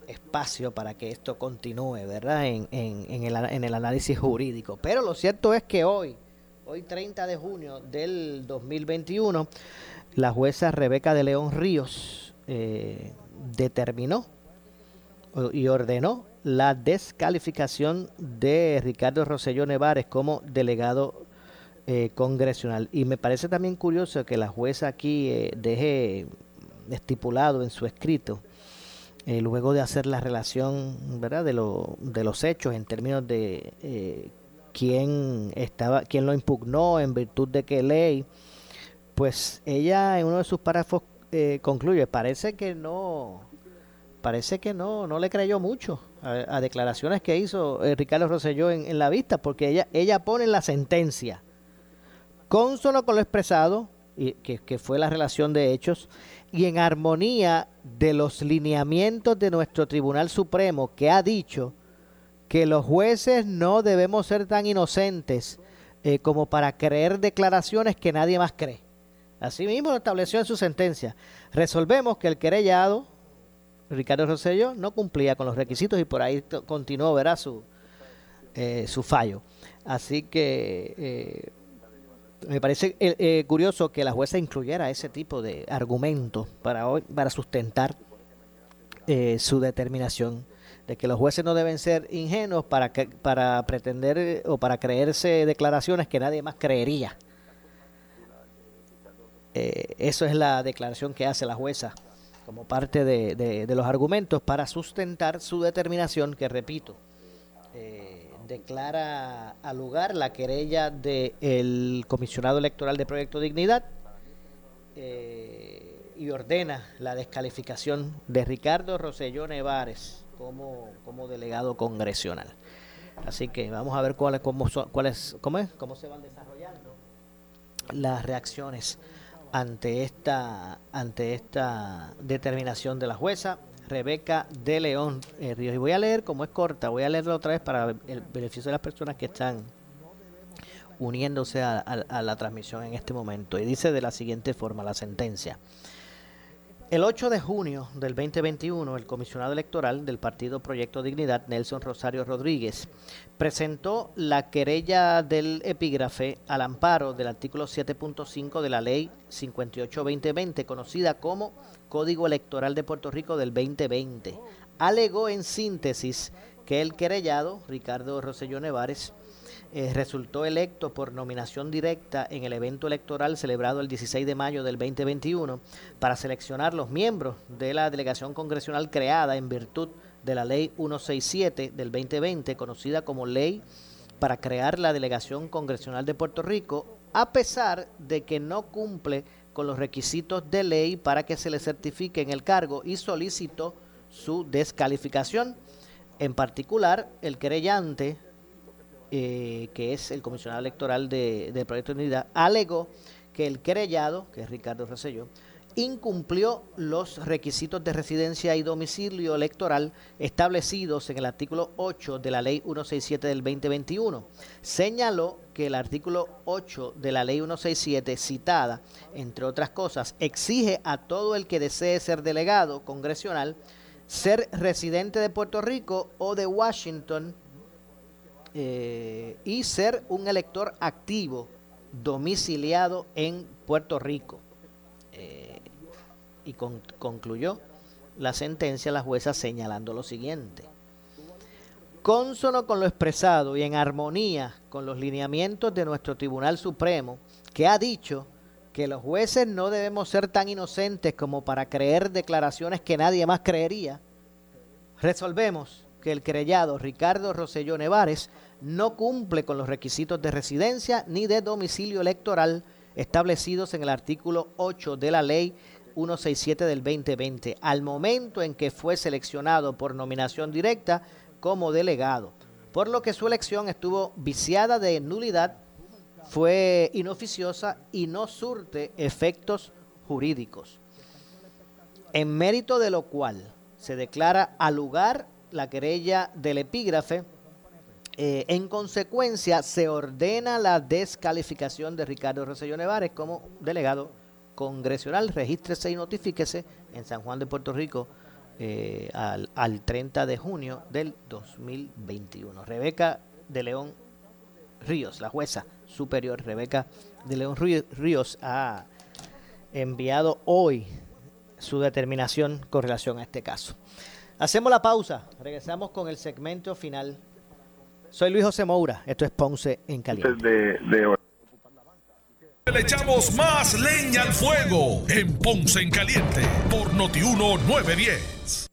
espacio para que esto continúe, ¿verdad? En, en, el, en el análisis jurídico. Pero lo cierto es que hoy, hoy 30 de junio del 2021, la jueza Rebeca de León Ríos eh, determinó y ordenó la descalificación de Ricardo Rosselló Nevares como delegado eh, congresional. Y me parece también curioso que la jueza aquí eh, deje estipulado en su escrito, eh, luego de hacer la relación ¿verdad? De, lo, de los hechos en términos de quién, estaba, quién lo impugnó, en virtud de qué ley, pues ella en uno de sus párrafos concluye, parece que no parece que no, no le creyó mucho a, declaraciones que hizo eh, Ricardo Rosselló en, la vista, porque ella, ella pone en la sentencia, consono con lo expresado, y, que, que fue la relación de hechos, y en armonía de los lineamientos de nuestro Tribunal Supremo, que ha dicho que los jueces no debemos ser tan inocentes eh, como para creer declaraciones que nadie más cree. Asimismo lo estableció en su sentencia. Resolvemos que el querellado, Ricardo Rosselló no cumplía con los requisitos y por ahí continuó, verá, su, eh, su fallo. Así que eh, me parece eh, curioso que la jueza incluyera ese tipo de argumentos para, hoy, para sustentar su determinación de que los jueces no deben ser ingenuos para, que, para pretender o para creerse declaraciones que nadie más creería. eso es la declaración que hace la jueza como parte de, de, los argumentos para sustentar su determinación, que repito, eh, declara al lugar la querella del comisionado electoral de Proyecto Dignidad eh, y ordena la descalificación de Ricardo Roselló Nevares como, como delegado congresional. Así que vamos a ver cuáles cómo, cuáles cómo es, cómo se van desarrollando las reacciones ante esta, ante esta determinación de la jueza Rebeca de León eh, Ríos. Y voy a leer, como es corta, voy a leerla otra vez para el beneficio de las personas que están uniéndose a la transmisión en este momento. Y dice de la siguiente forma la sentencia. El 8 de junio del 2021, el comisionado electoral del partido Proyecto Dignidad, Nelson Rosario Rodríguez, presentó la querella del epígrafe al amparo del artículo 7.5 de la Ley 58-2020, conocida como Código Electoral de Puerto Rico del 2020. Alegó en síntesis que el querellado, Ricardo Rosselló Nevares, eh, resultó electo por nominación directa en el evento electoral celebrado el 16 de mayo del 2021 para seleccionar los miembros de la delegación congresional creada en virtud de la ley 167 del 2020, conocida como ley para crear la delegación congresional de Puerto Rico, a pesar de que no cumple con los requisitos de ley para que se le certifique en el cargo y solicitó su descalificación. En particular, el querellante eh, que es el comisionado electoral de, del Proyecto de Unidad, alegó que el querellado, que es Ricardo Rosselló, incumplió los requisitos de residencia y domicilio electoral establecidos en el artículo 8 de la Ley 167 del 2021. Señaló que el artículo 8 de la Ley 167 citada, entre otras cosas, exige a todo el que desee ser delegado congresional ser residente de Puerto Rico o de Washington eh, y ser un elector activo domiciliado en Puerto Rico. Eh, y concluyó la sentencia la jueza señalando lo siguiente. Consono con lo expresado y en armonía con los lineamientos de nuestro Tribunal Supremo, que ha dicho que los jueces no debemos ser tan inocentes como para creer declaraciones que nadie más creería, resolvemos que el querellado Ricardo Rosselló Nevares no cumple con los requisitos de residencia ni de domicilio electoral establecidos en el artículo 8 de la ley 167 del 2020, al momento en que fue seleccionado por nominación directa como delegado, por lo que su elección estuvo viciada de nulidad, fue inoficiosa y no surte efectos jurídicos. En mérito de lo cual se declara al lugar la querella del epígrafe Eh, en consecuencia, se ordena la descalificación de Ricardo Rosselló Nevares como delegado congresional. Regístrese y notifíquese en San Juan de Puerto Rico eh, al, al 30 de junio del 2021. Rebeca de León Ríos, la jueza superior Rebeca de León Ríos, ha enviado hoy su determinación con relación a este caso. Hacemos la pausa, regresamos con el segmento final. Soy Luis José Moura, esto es Ponce en Caliente. Le echamos más leña al fuego en Ponce en Caliente por Notiuno 910.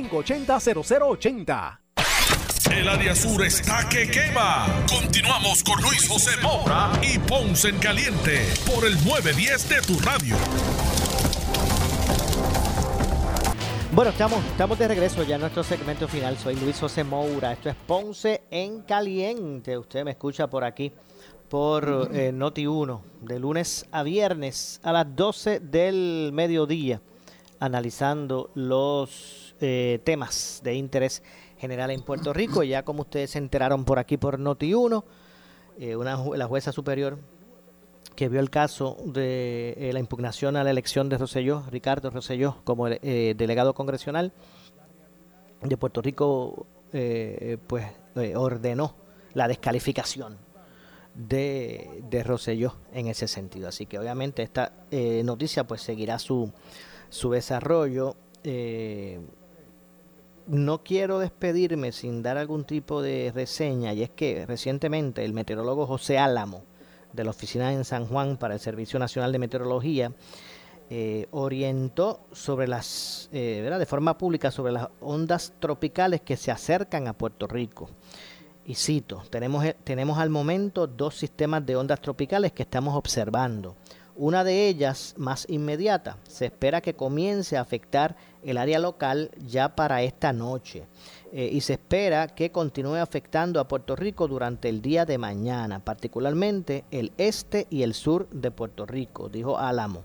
580-0080. El área sur está que quema. Continuamos con Luis José Moura y Ponce en Caliente por el 910 de tu radio. Bueno, estamos, estamos de regreso ya en nuestro segmento final. Soy Luis José Moura. Esto es Ponce en Caliente. Usted me escucha por aquí por eh, Noti 1 de lunes a viernes a las 12 del mediodía analizando los eh, temas de interés general en Puerto Rico. Ya como ustedes se enteraron por aquí por Noti1, eh, una, la jueza superior que vio el caso de eh, la impugnación a la elección de Roselló, Ricardo Roselló, como eh, delegado congresional de Puerto Rico, pues ordenó la descalificación de, de Rosselló en ese sentido. Así que obviamente esta noticia pues seguirá su, su desarrollo no quiero despedirme sin dar algún tipo de reseña y es que recientemente el meteorólogo José Álamo de la oficina en San Juan para el Servicio Nacional de Meteorología eh, orientó sobre las, eh, de forma pública sobre las ondas tropicales que se acercan a Puerto Rico. Y cito, tenemos, tenemos al momento dos sistemas de ondas tropicales que estamos observando. Una de ellas, más inmediata, se espera que comience a afectar el área local ya para esta noche eh, y se espera que continúe afectando a Puerto Rico durante el día de mañana, particularmente el este y el sur de Puerto Rico, dijo Álamo.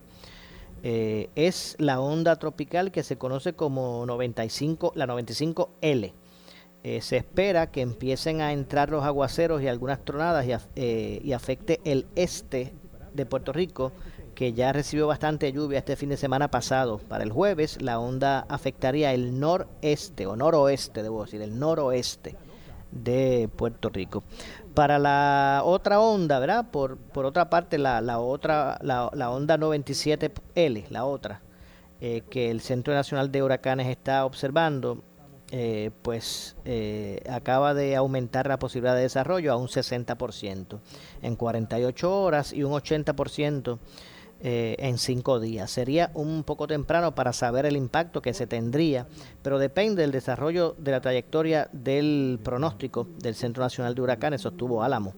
Eh, es la onda tropical que se conoce como 95, la 95L. Eh, se espera que empiecen a entrar los aguaceros y algunas tronadas y, y afecte el este de Puerto Rico, que ya recibió bastante lluvia este fin de semana pasado. Para el jueves, la onda afectaría el noreste, o noroeste, debo decir, el noroeste de Puerto Rico. Para la otra onda, ¿verdad? Por, por otra parte, la, la otra, la, onda 97L, la otra, eh, que el Centro Nacional de Huracanes está observando, eh, pues eh, acaba de aumentar la posibilidad de desarrollo a un 60% en 48 horas y un 80% eh, en 5 días. Sería un poco temprano para saber el impacto que se tendría, pero depende del desarrollo de la trayectoria del pronóstico del Centro Nacional de Huracanes, sostuvo Álamo.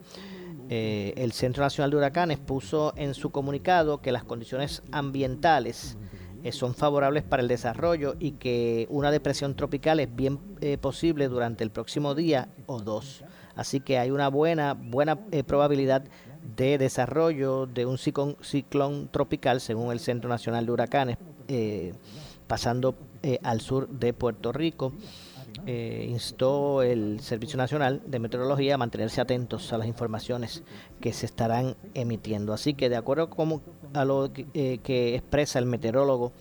el Centro Nacional de Huracanes puso en su comunicado que las condiciones ambientales eh, son favorables para el desarrollo y que una depresión tropical es bien eh, posible durante el próximo día o dos. Así que hay una buena, buena eh, probabilidad desarrollo de un ciclón, tropical, según el Centro Nacional de Huracanes, pasando al sur de Puerto Rico. instó el Servicio Nacional de Meteorología a mantenerse atentos a las informaciones que se estarán emitiendo. Así que de acuerdo con, a lo que, eh, expresa el meteorólogo,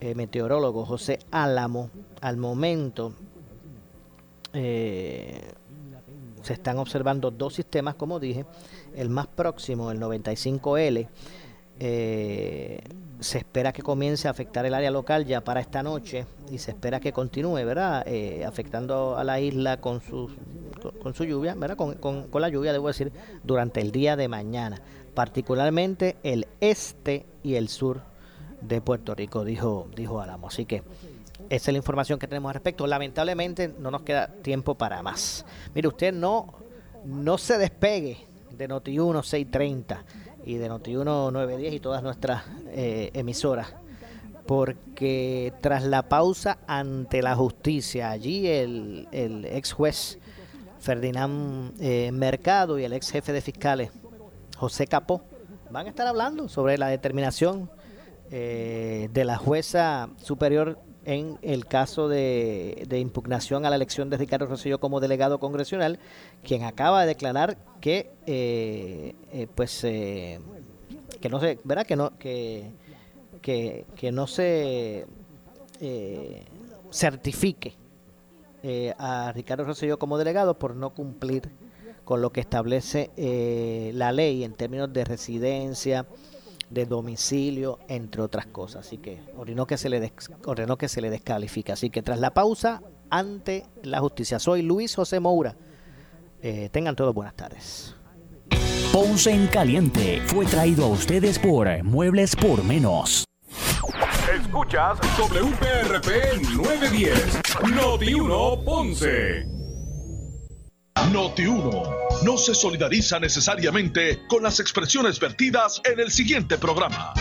eh, meteorólogo José Álamo, al momento eh, se están observando dos sistemas, como dije. El más próximo, el 95L, eh, se espera que comience a afectar el área local ya para esta noche y se espera que continúe, ¿verdad? Eh, afectando a la isla con su, con, su lluvia, ¿verdad? Con, con, con, la lluvia, debo decir, durante el día de mañana, particularmente el este y el sur de Puerto Rico, dijo, dijo Álamo. Así que esa es la información que tenemos al respecto. Lamentablemente no nos queda tiempo para más. Mire, usted no, no se despegue de Noti1 630 y de Noti1 910 y todas nuestras eh, emisoras. Porque tras la pausa ante la justicia, allí el, el ex juez Ferdinand eh, Mercado y el ex jefe de fiscales José Capó van a estar hablando sobre la determinación eh, de la jueza superior en el caso de, impugnación a la elección de Ricardo Rosselló como delegado congresional, quien acaba de declarar que eh, eh, pues que no se verá que no que, que, no se certifique a Ricardo Rosselló como delegado por no cumplir con lo que establece la ley en términos de residencia, de domicilio, entre otras cosas. Así que ordenó que se le, ordenó que se le descalifica. Así que tras la pausa, ante la justicia. Soy Luis José Moura. Eh, tengan todos buenas tardes. Ponce en Caliente fue traído a ustedes por Muebles por Menos. Escuchas WPRP 910, Noti 1 Ponce. Noti 1 no se solidariza necesariamente con las expresiones vertidas en el siguiente programa.